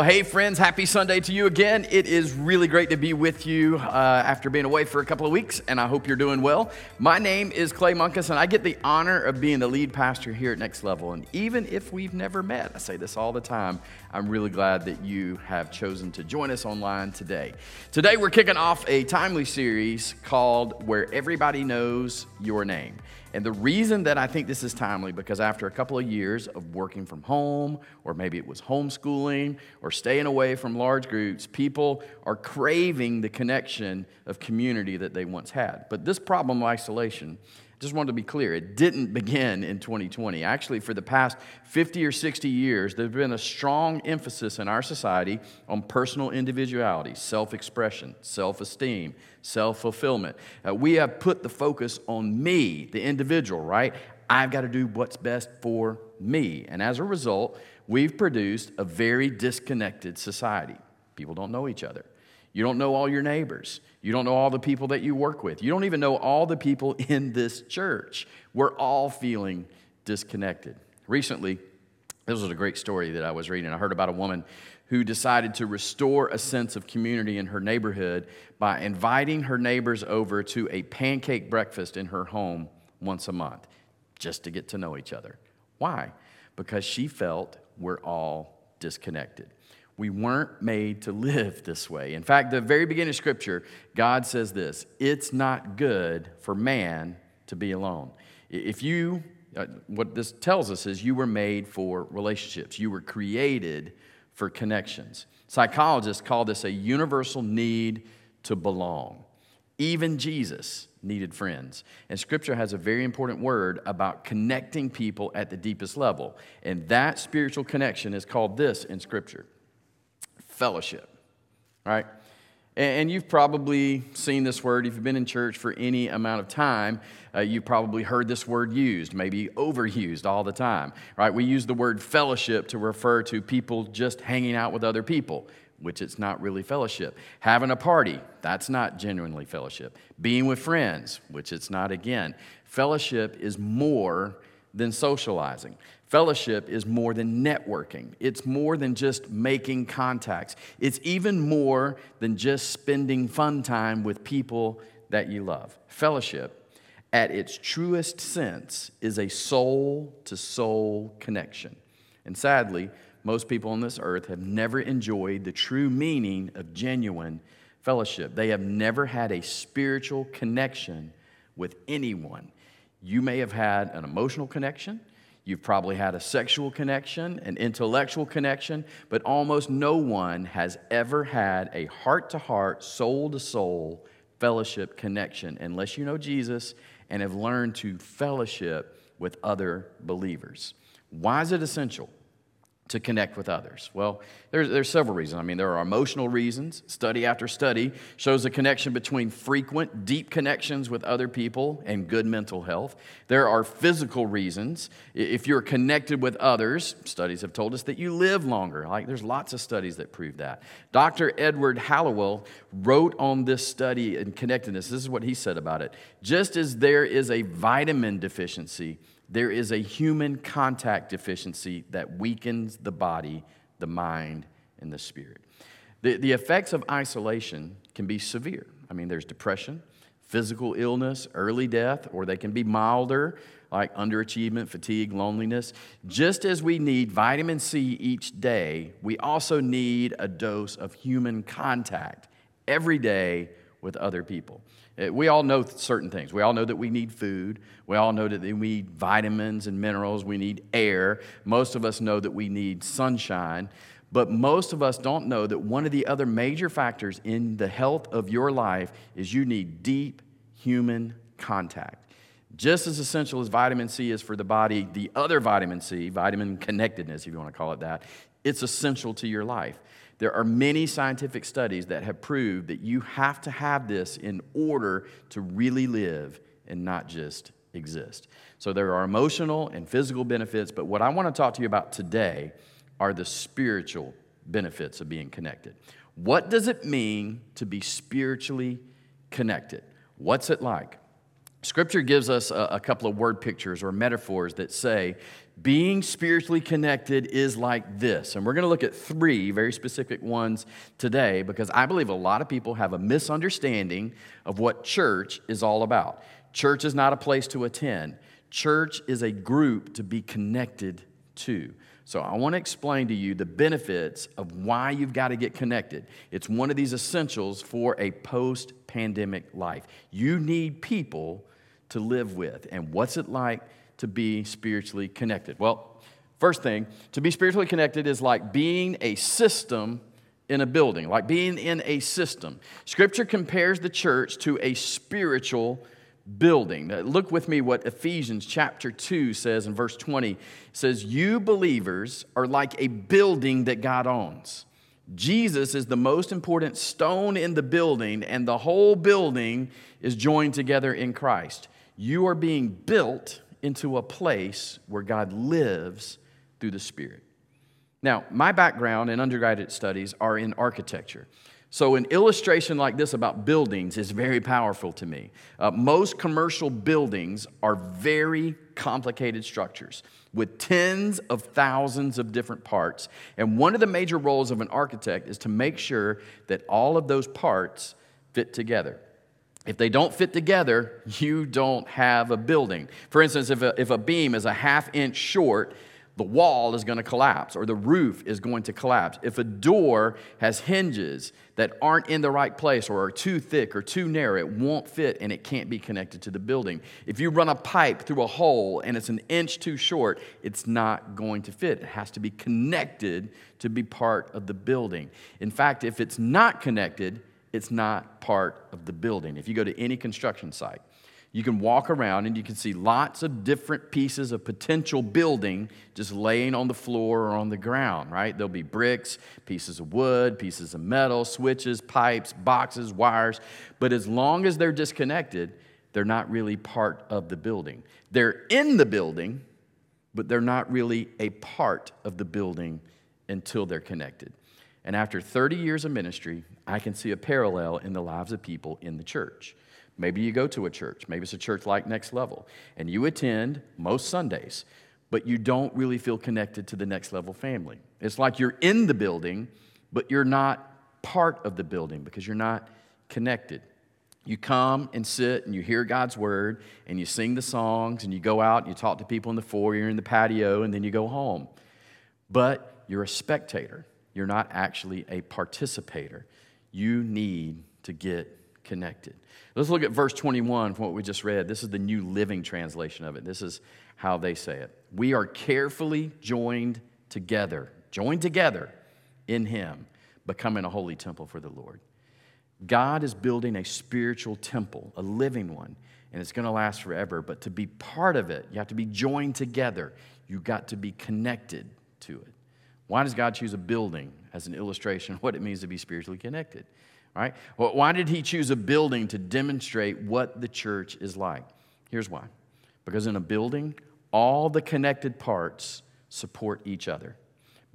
Well, hey, friends, happy Sunday to you again. It is really great to be with you uh, after being away for a couple of weeks, and I hope you're doing well. My name is Clay Munkus, and I get the honor of being the lead pastor here at Next Level. And even if we've never met, I say this all the time, I'm really glad that you have chosen to join us online today. Today, we're kicking off a timely series called Where Everybody Knows Your Name. And the reason that I think this is timely, because after a couple of years of working from home, or maybe it was homeschooling, or staying away from large groups, people are craving the connection of community that they once had. But this problem of isolation just wanted to be clear, it didn't begin in 2020. Actually, for the past 50 or 60 years, there's been a strong emphasis in our society on personal individuality, self expression, self esteem, self fulfillment. Uh, we have put the focus on me, the individual, right? I've got to do what's best for me. And as a result, we've produced a very disconnected society. People don't know each other. You don't know all your neighbors. You don't know all the people that you work with. You don't even know all the people in this church. We're all feeling disconnected. Recently, this was a great story that I was reading. I heard about a woman who decided to restore a sense of community in her neighborhood by inviting her neighbors over to a pancake breakfast in her home once a month just to get to know each other. Why? Because she felt we're all disconnected. We weren't made to live this way. In fact, the very beginning of Scripture, God says this it's not good for man to be alone. If you, uh, what this tells us is you were made for relationships, you were created for connections. Psychologists call this a universal need to belong. Even Jesus needed friends. And Scripture has a very important word about connecting people at the deepest level. And that spiritual connection is called this in Scripture fellowship, right? And you've probably seen this word. If you've been in church for any amount of time, uh, you've probably heard this word used, maybe overused all the time, right? We use the word fellowship to refer to people just hanging out with other people, which it's not really fellowship. Having a party, that's not genuinely fellowship. Being with friends, which it's not again. Fellowship is more than socializing. Fellowship is more than networking, it's more than just making contacts. It's even more than just spending fun time with people that you love. Fellowship, at its truest sense, is a soul to soul connection. And sadly, most people on this earth have never enjoyed the true meaning of genuine fellowship. They have never had a spiritual connection with anyone. You may have had an emotional connection. You've probably had a sexual connection, an intellectual connection, but almost no one has ever had a heart to heart, soul to soul fellowship connection unless you know Jesus and have learned to fellowship with other believers. Why is it essential? To connect with others? Well, there's, there's several reasons. I mean, there are emotional reasons. Study after study shows a connection between frequent, deep connections with other people and good mental health. There are physical reasons. If you're connected with others, studies have told us that you live longer. Like, there's lots of studies that prove that. Dr. Edward Hallowell wrote on this study and connectedness. This is what he said about it. Just as there is a vitamin deficiency, there is a human contact deficiency that weakens the body, the mind, and the spirit. The, the effects of isolation can be severe. I mean, there's depression, physical illness, early death, or they can be milder, like underachievement, fatigue, loneliness. Just as we need vitamin C each day, we also need a dose of human contact every day with other people. Uh, we all know certain things. We all know that we need food. We all know that we need vitamins and minerals. We need air. Most of us know that we need sunshine. But most of us don't know that one of the other major factors in the health of your life is you need deep human contact. Just as essential as vitamin C is for the body, the other vitamin C, vitamin connectedness, if you want to call it that, it's essential to your life. There are many scientific studies that have proved that you have to have this in order to really live and not just exist. So there are emotional and physical benefits, but what I want to talk to you about today are the spiritual benefits of being connected. What does it mean to be spiritually connected? What's it like? Scripture gives us a, a, couple of word pictures or metaphors that say being spiritually connected is like this. And we're going to look at three very specific ones today because I believe a lot of people have a misunderstanding of what church is all about. Church is not a place to attend, church is a group to be connected to. So, I want to explain to you the benefits of why you've got to get connected. It's one of these essentials for a post pandemic life. You need people to live with. And what's it like to be spiritually connected? Well, first thing, to be spiritually connected is like being a system in a building, like being in a system. Scripture compares the church to a spiritual building. Look with me what Ephesians chapter 2 says in verse 20. It says, You believers are like a building that God owns. Jesus is the most important stone in the building, and the whole building is joined together in Christ. You are being built into a place where God lives through the Spirit. Now, my background in undergraduate studies are in architecture. So, an illustration like this about buildings is very powerful to me. Uh, most commercial buildings are very complicated structures with tens of thousands of different parts. And one of the major roles of an architect is to make sure that all of those parts fit together. If they don't fit together, you don't have a building. For instance, if a, if a beam is a half inch short, the wall is going to collapse or the roof is going to collapse. If a door has hinges that aren't in the right place or are too thick or too narrow, it won't fit and it can't be connected to the building. If you run a pipe through a hole and it's an inch too short, it's not going to fit. It has to be connected to be part of the building. In fact, if it's not connected, it's not part of the building. If you go to any construction site, you can walk around and you can see lots of different pieces of potential building just laying on the floor or on the ground, right? There'll be bricks, pieces of wood, pieces of metal, switches, pipes, boxes, wires. But as long as they're disconnected, they're not really part of the building. They're in the building, but they're not really a part of the building until they're connected. And after 30 years of ministry, I can see a parallel in the lives of people in the church. Maybe you go to a church, maybe it's a church like Next Level, and you attend most Sundays, but you don't really feel connected to the Next Level family. It's like you're in the building, but you're not part of the building because you're not connected. You come and sit and you hear God's word and you sing the songs and you go out and you talk to people in the foyer, in the patio, and then you go home. But you're a spectator. You're not actually a participator. You need to get connected. Let's look at verse 21 from what we just read. This is the New Living Translation of it. This is how they say it. We are carefully joined together, joined together in Him, becoming a holy temple for the Lord. God is building a spiritual temple, a living one, and it's going to last forever. But to be part of it, you have to be joined together. You've got to be connected to it. Why does God choose a building as an illustration of what it means to be spiritually connected? Right? Well, why did he choose a building to demonstrate what the church is like? Here's why. Because in a building, all the connected parts support each other.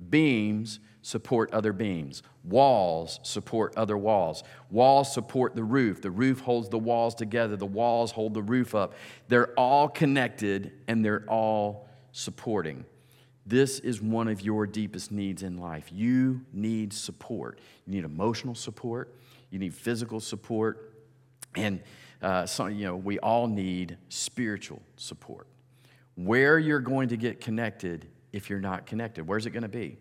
Beams support other beams. Walls support other walls. Walls support the roof. The roof holds the walls together. The walls hold the roof up. They're all connected and they're all supporting. This is one of your deepest needs in life. You need support. You need emotional support. You need physical support. And uh, you know, we all need spiritual support. Where you're going to get connected if you're not connected, where's it going to be?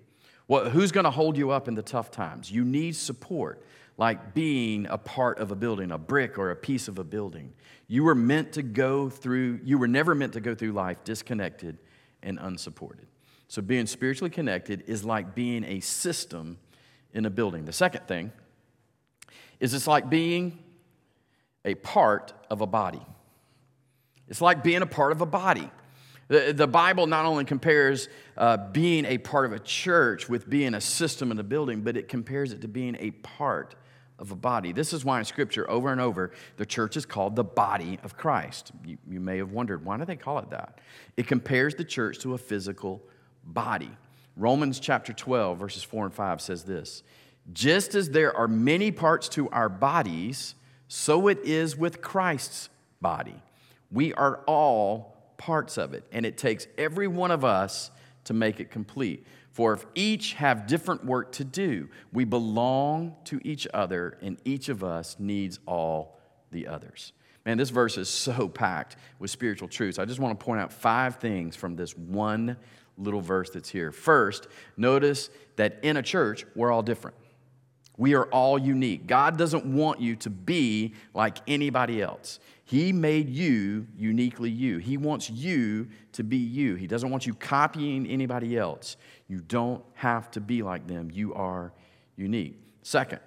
Well, who's going to hold you up in the tough times? You need support, like being a part of a building, a brick or a piece of a building. You were meant to go through, you were never meant to go through life disconnected and unsupported. So, being spiritually connected is like being a system in a building. The second thing is it's like being a part of a body. It's like being a part of a body. The, the Bible not only compares uh, being a part of a church with being a system in a building, but it compares it to being a part of a body. This is why in Scripture, over and over, the church is called the body of Christ. You, you may have wondered, why do they call it that? It compares the church to a physical body. Romans chapter 12, verses 4 and 5 says this Just as there are many parts to our bodies, so it is with Christ's body. We are all parts of it, and it takes every one of us to make it complete. For if each have different work to do, we belong to each other, and each of us needs all the others. Man, this verse is so packed with spiritual truths. I just want to point out five things from this one little verse that's here. First, notice that in a church, we're all different. We are all unique. God doesn't want you to be like anybody else. He made you uniquely you. He wants you to be you. He doesn't want you copying anybody else. You don't have to be like them. You are unique. Second,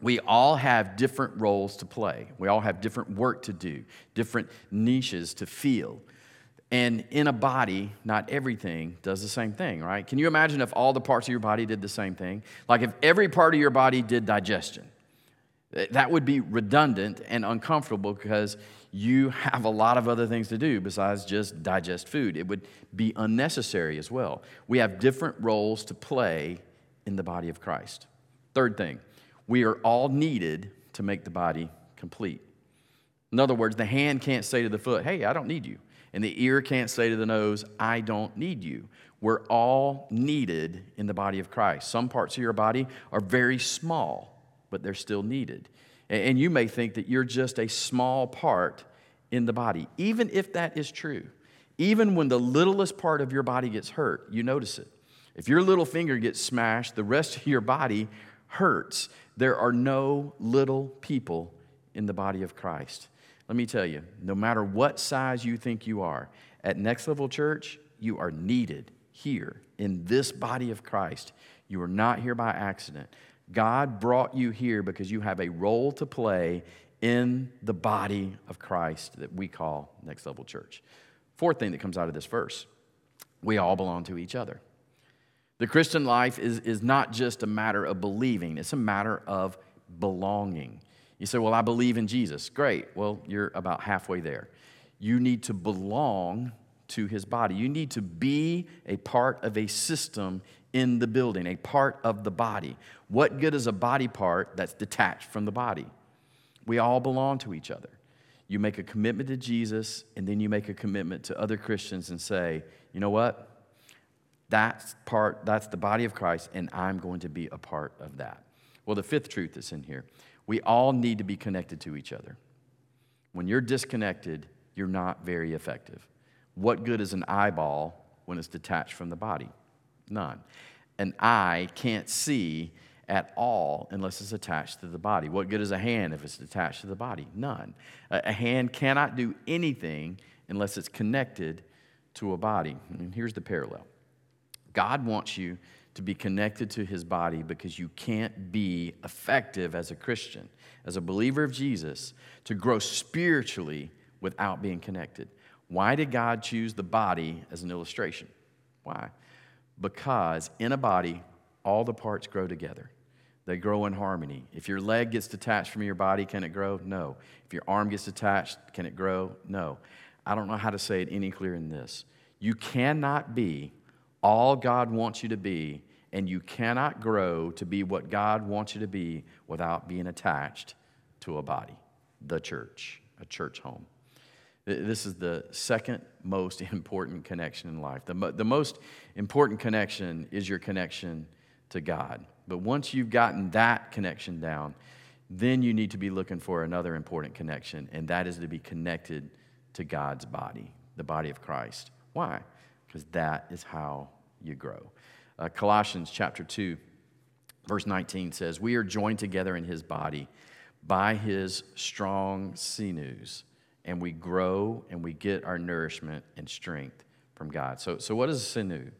we all have different roles to play. We all have different work to do, different niches to feel. And in a body, not everything does the same thing, right? Can you imagine if all the parts of your body did the same thing? Like if every part of your body did digestion, that would be redundant and uncomfortable because you have a lot of other things to do besides just digest food. It would be unnecessary as well. We have different roles to play in the body of Christ. Third thing, we are all needed to make the body complete. In other words, the hand can't say to the foot, Hey, I don't need you. And the ear can't say to the nose, I don't need you. We're all needed in the body of Christ. Some parts of your body are very small, but they're still needed. And you may think that you're just a small part in the body. Even if that is true, even when the littlest part of your body gets hurt, you notice it. If your little finger gets smashed, the rest of your body hurts. There are no little people in the body of Christ. Let me tell you, no matter what size you think you are, at Next Level Church, you are needed here in this body of Christ. You are not here by accident. God brought you here because you have a role to play in the body of Christ that we call Next Level Church. Fourth thing that comes out of this verse we all belong to each other. The Christian life is, is not just a matter of believing, it's a matter of belonging. You say, Well, I believe in Jesus. Great. Well, you're about halfway there. You need to belong to his body. You need to be a part of a system in the building, a part of the body. What good is a body part that's detached from the body? We all belong to each other. You make a commitment to Jesus, and then you make a commitment to other Christians and say, you know what? That's part, that's the body of Christ, and I'm going to be a part of that. Well, the fifth truth is in here we all need to be connected to each other. When you're disconnected, you're not very effective. What good is an eyeball when it's detached from the body? None. An eye can't see at all unless it's attached to the body. What good is a hand if it's attached to the body? None. A hand cannot do anything unless it's connected to a body. And here's the parallel God wants you to be connected to his body because you can't be effective as a Christian, as a believer of Jesus, to grow spiritually without being connected. Why did God choose the body as an illustration? Why? Because in a body, all the parts grow together. They grow in harmony. If your leg gets detached from your body, can it grow? No. If your arm gets detached, can it grow? No. I don't know how to say it any clearer than this. You cannot be all God wants you to be, and you cannot grow to be what God wants you to be without being attached to a body, the church, a church home. This is the second most important connection in life. The, the most important connection is your connection to God. But once you've gotten that connection down, then you need to be looking for another important connection, and that is to be connected to God's body, the body of Christ. Why? Because that is how you grow. Uh, Colossians chapter 2, verse 19 says, We are joined together in his body by his strong sinews, and we grow and we get our nourishment and strength from God. So, so what is a sinew?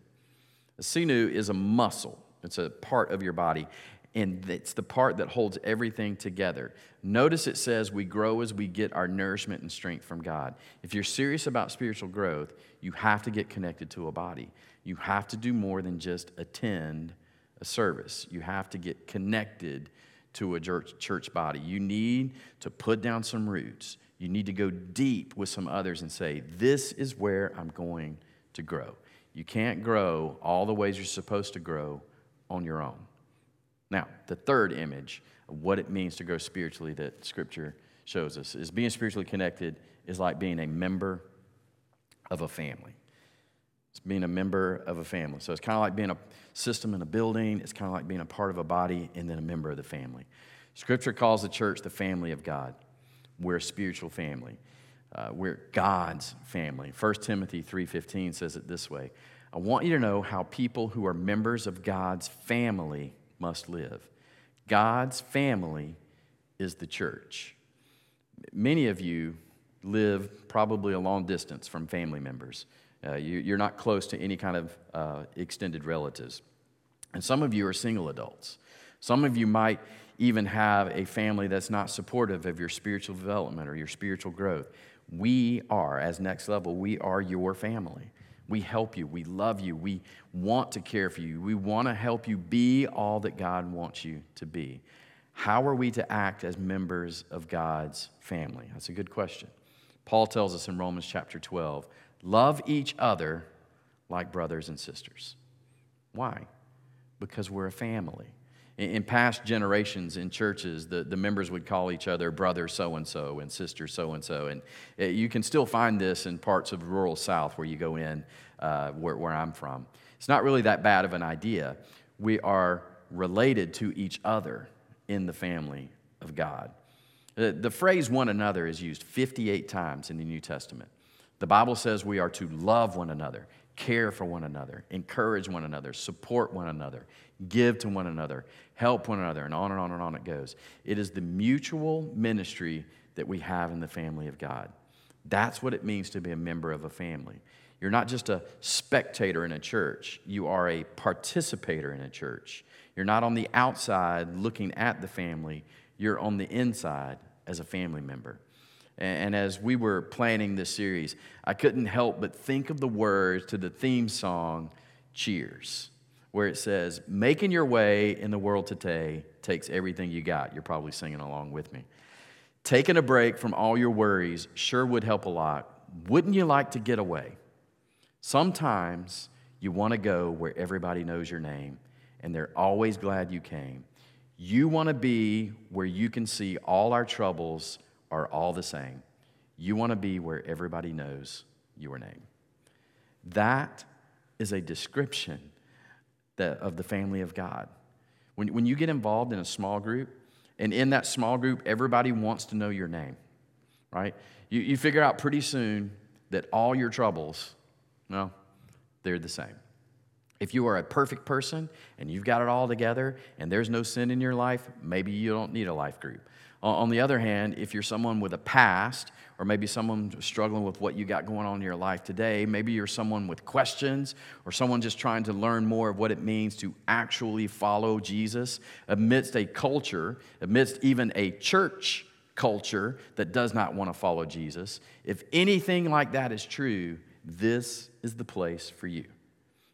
A sinew is a muscle, it's a part of your body and it's the part that holds everything together. Notice it says we grow as we get our nourishment and strength from God. If you're serious about spiritual growth, you have to get connected to a body. You have to do more than just attend a service. You have to get connected to a church, body. You need to put down some roots. You need to go deep with some others and say, This is where I'm going to grow. You can't grow all the ways you're supposed to grow on your own. Now, the third image of what it means to grow spiritually that Scripture shows us is being spiritually connected is like being a member of a family. It's being a member of a family. So it's kind of like being a system in a building, it's kind of like being a part of a body and then a member of the family. Scripture calls the church the family of God. We're a spiritual family. Uh, we're God's family. 1 Timothy 3:15 says it this way. I want you to know how people who are members of God's family must live. God's family is the church. Many of you live probably a long distance from family members. Uh, you, are not close to any kind of uh, extended relatives. And some of you are single adults. Some of you might even have a family that's not supportive of your spiritual development or your spiritual growth. We are, as next level, we are your family. We help you. We love you. We want to care for you. We want to help you be all that God wants you to be. How are we to act as members of God's family? That's a good question. Paul tells us in Romans chapter 12 love each other like brothers and sisters. Why? Because we're a family. In past generations in churches, the, the members would call each other brother so and so and sister so and so. And you can still find this in parts of rural South where you go in, uh, where, where I'm from. It's not really that bad of an idea. We are related to each other in the family of God. The, the phrase one another is used 58 times in the New Testament. The Bible says we are to love one another, care for one another, encourage one another, support one another, give to one another, help one another, and on and on and on it goes. It is the mutual ministry that we have in the family of God. That's what it means to be a member of a family. You're not just a spectator in a church, you are a participator in a church. You're not on the outside looking at the family, you're on the inside as a family member. And as we were planning this series, I couldn't help but think of the words to the theme song, Cheers where it says, Making your way in the world today takes everything you got. You're probably singing along with me. Taking a break from all your worries sure would help a lot. Wouldn't you like to get away? Sometimes you want to go where everybody knows your name and they're always glad you came. You want to be where you can see all our troubles are all the same. You want to be where everybody knows your name. That is a description of the family of God. When, when you get involved in a small group, and in that small group, everybody wants to know your name, right? You, you figure out pretty soon that all your troubles, well, they're the same. If you are a perfect person and you've got it all together and there's no sin in your life, maybe you don't need a life group. On the other hand, if you're someone with a past, or maybe someone struggling with what you got going on in your life today, maybe you're someone with questions, or someone just trying to learn more of what it means to actually follow Jesus amidst a culture, amidst even a church culture that does not want to follow Jesus. If anything like that is true, this is the place for you.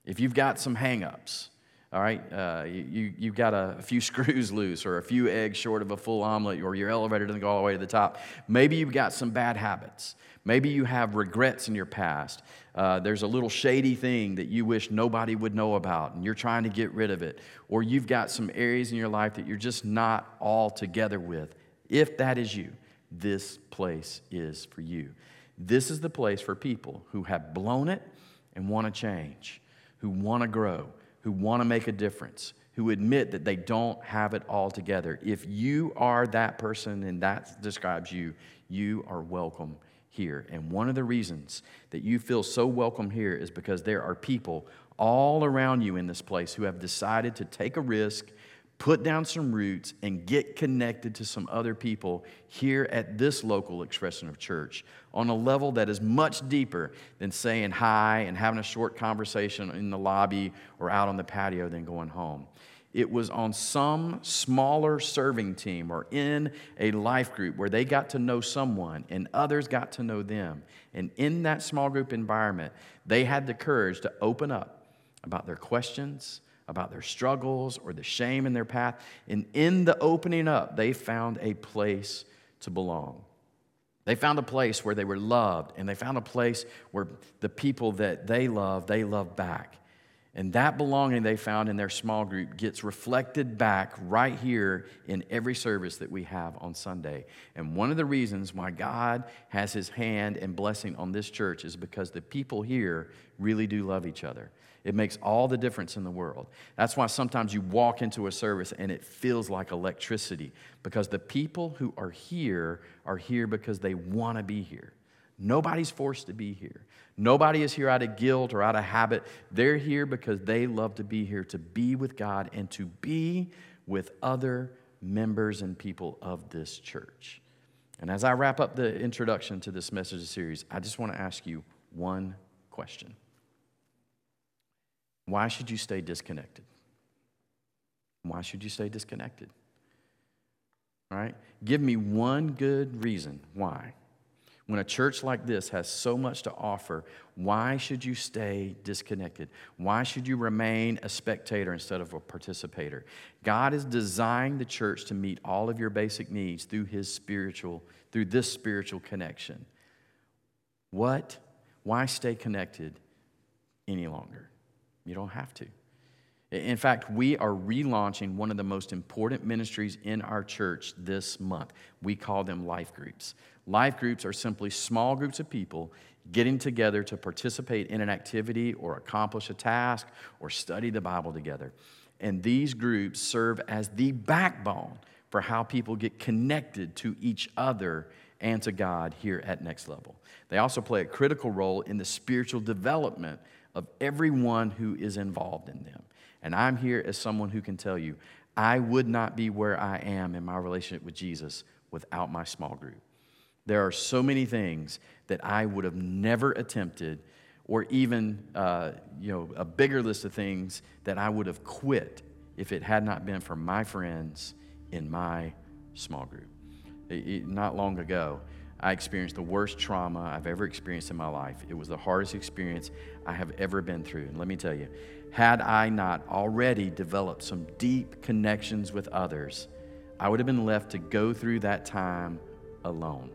If you've got some hangups, all right, uh, you, you've got a, a, few screws loose or a few eggs short of a full omelet, or your elevator doesn't go all the way to the top. Maybe you've got some bad habits. Maybe you have regrets in your past. Uh, there's a little shady thing that you wish nobody would know about, and you're trying to get rid of it. Or you've got some areas in your life that you're just not all together with. If that is you, this place is for you. This is the place for people who have blown it and want to change, who want to grow who want to make a difference, who admit that they don't have it all together. If you are that person and that describes you, you are welcome here. And one of the reasons that you feel so welcome here is because there are people all around you in this place who have decided to take a risk put down some roots, and get connected to some other people here at this local expression of church on a level that is much deeper than saying hi and having a short conversation in the lobby or out on the patio than going home. It was on some smaller serving team or in a life group where they got to know someone and others got to know them. And in that small group environment, they had the courage to open up about their questions, about their struggles or the shame in their path. And in the opening up, they found a place to belong. They found a place where they were loved, and they found a place where the people that they love, they love back. And that belonging they found in their small group gets reflected back right here in every service that we have on Sunday. And one of the reasons why God has his hand and blessing on this church is because the people here really do love each other. It makes all the difference in the world. That's why sometimes you walk into a service and it feels like electricity because the people who are here are here because they want to be here. Nobody's forced to be here. Nobody is here out of guilt or out of habit. They're here because they love to be here, to be with God and to be with other members and people of this church. And as I wrap up the introduction to this message series, I just want to ask you one question Why should you stay disconnected? Why should you stay disconnected? All right? Give me one good reason why. When a church like this has so much to offer, why should you stay disconnected? Why should you remain a spectator instead of a participator? God has designed the church to meet all of your basic needs through his spiritual through this spiritual connection. What? Why stay connected any longer? You don't have to. In fact, we are relaunching one of the most important ministries in our church this month. We call them life groups. Life groups are simply small groups of people getting together to participate in an activity or accomplish a task or study the Bible together. And these groups serve as the backbone for how people get connected to each other and to God here at Next Level. They also play a critical role in the spiritual development of everyone who is involved in them. And I'm here as someone who can tell you, I would not be where I am in my relationship with Jesus without my small group. There are so many things that I would have never attempted, or even uh, you know, a bigger list of things that I would have quit if it had not been for my friends in my small group. It, it, not long ago, I experienced the worst trauma I've ever experienced in my life. It was the hardest experience I have ever been through. And let me tell you, had I not already developed some deep connections with others, I would have been left to go through that time alone.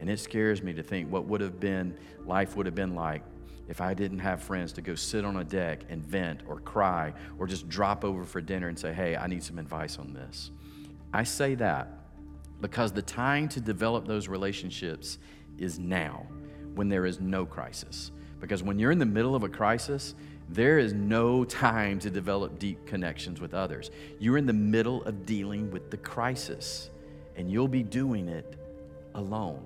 And it scares me to think what would have been, life would have been like if I didn't have friends to go sit on a deck and vent or cry or just drop over for dinner and say, hey, I need some advice on this. I say that because the time to develop those relationships is now when there is no crisis. Because when you're in the middle of a crisis, there is no time to develop deep connections with others. You're in the middle of dealing with the crisis, and you'll be doing it alone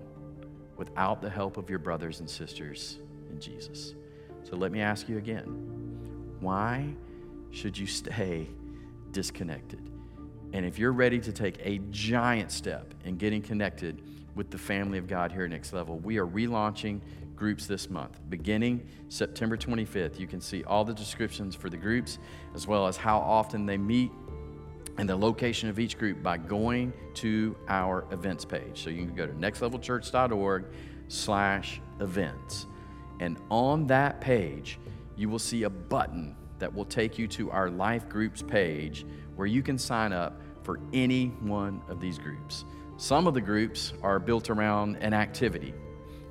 without the help of your brothers and sisters in Jesus. So let me ask you again why should you stay disconnected? And if you're ready to take a giant step in getting connected with the family of God here at Next Level, we are relaunching groups this month. Beginning September 25th, you can see all the descriptions for the groups as well as how often they meet and the location of each group by going to our events page. So you can go to nextlevelchurch.org slash events. And on that page, you will see a button that will take you to our life groups page where you can sign up for any one of these groups. Some of the groups are built around an activity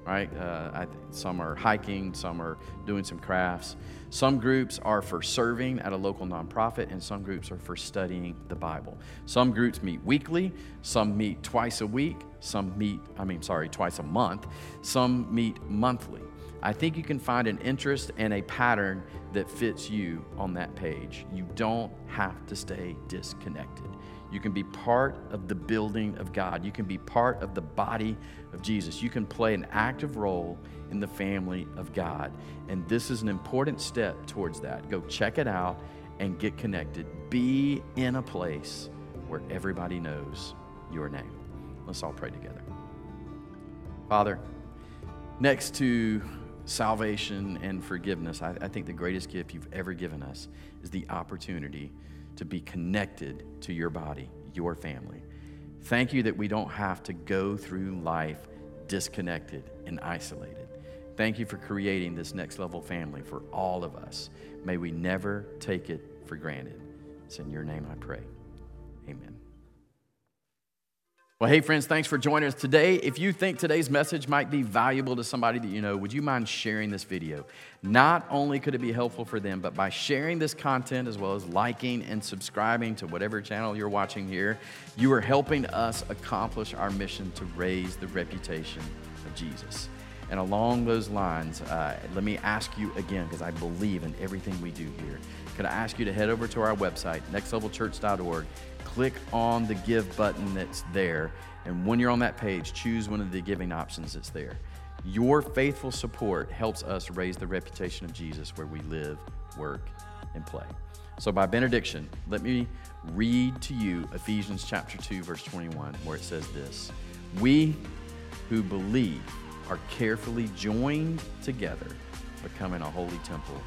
right? Uh, I, some are hiking, some are doing some crafts. Some groups are for serving at a local nonprofit, and some groups are for studying the Bible. Some groups meet weekly, some meet twice a week, some meet, I mean, sorry, twice a month, some meet monthly. I think you can find an interest and a pattern that fits you on that page. You don't have to stay disconnected. You can be part of the building of God. You can be part of the body of Jesus. You can play an active role in the family of God. And this is an important step towards that. Go check it out and get connected. Be in a place where everybody knows your name. Let's all pray together. Father, next to salvation and forgiveness, I, I, think the greatest gift you've ever given us is the opportunity to be connected to your body, your family. Thank you that we don't have to go through life disconnected and isolated. Thank you for creating this next level family for all of us. May we never take it for granted. It's in your name I pray. Amen. Well, hey, friends, thanks for joining us today. If you think today's message might be valuable to somebody that you know, would you mind sharing this video? Not only could it be helpful for them, but by sharing this content as well as liking and subscribing to whatever channel you're watching here, you are helping us accomplish our mission to raise the reputation of Jesus. And along those lines, uh, let me ask you again, because I believe in everything we do here. Could I ask you to head over to our website, nextlevelchurch.org, click on the give button that's there, and when you're on that page, choose one of the giving options that's there. Your faithful support helps us raise the reputation of Jesus where we live, work, and play. So, by benediction, let me read to you Ephesians chapter 2, verse 21, where it says this We who believe are carefully joined together, becoming a holy temple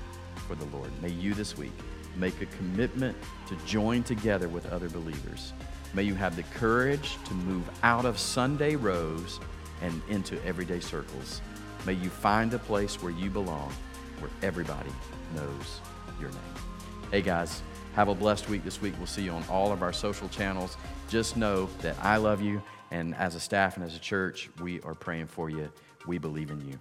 for the Lord. May you this week make a commitment to join together with other believers. May you have the courage to move out of Sunday rows and into everyday circles. May you find a place where you belong, where everybody knows your name. Hey guys, have a blessed week this week. We'll see you on all of our social channels. Just know that I love you, and as a staff and as a church, we are praying for you. We believe in you.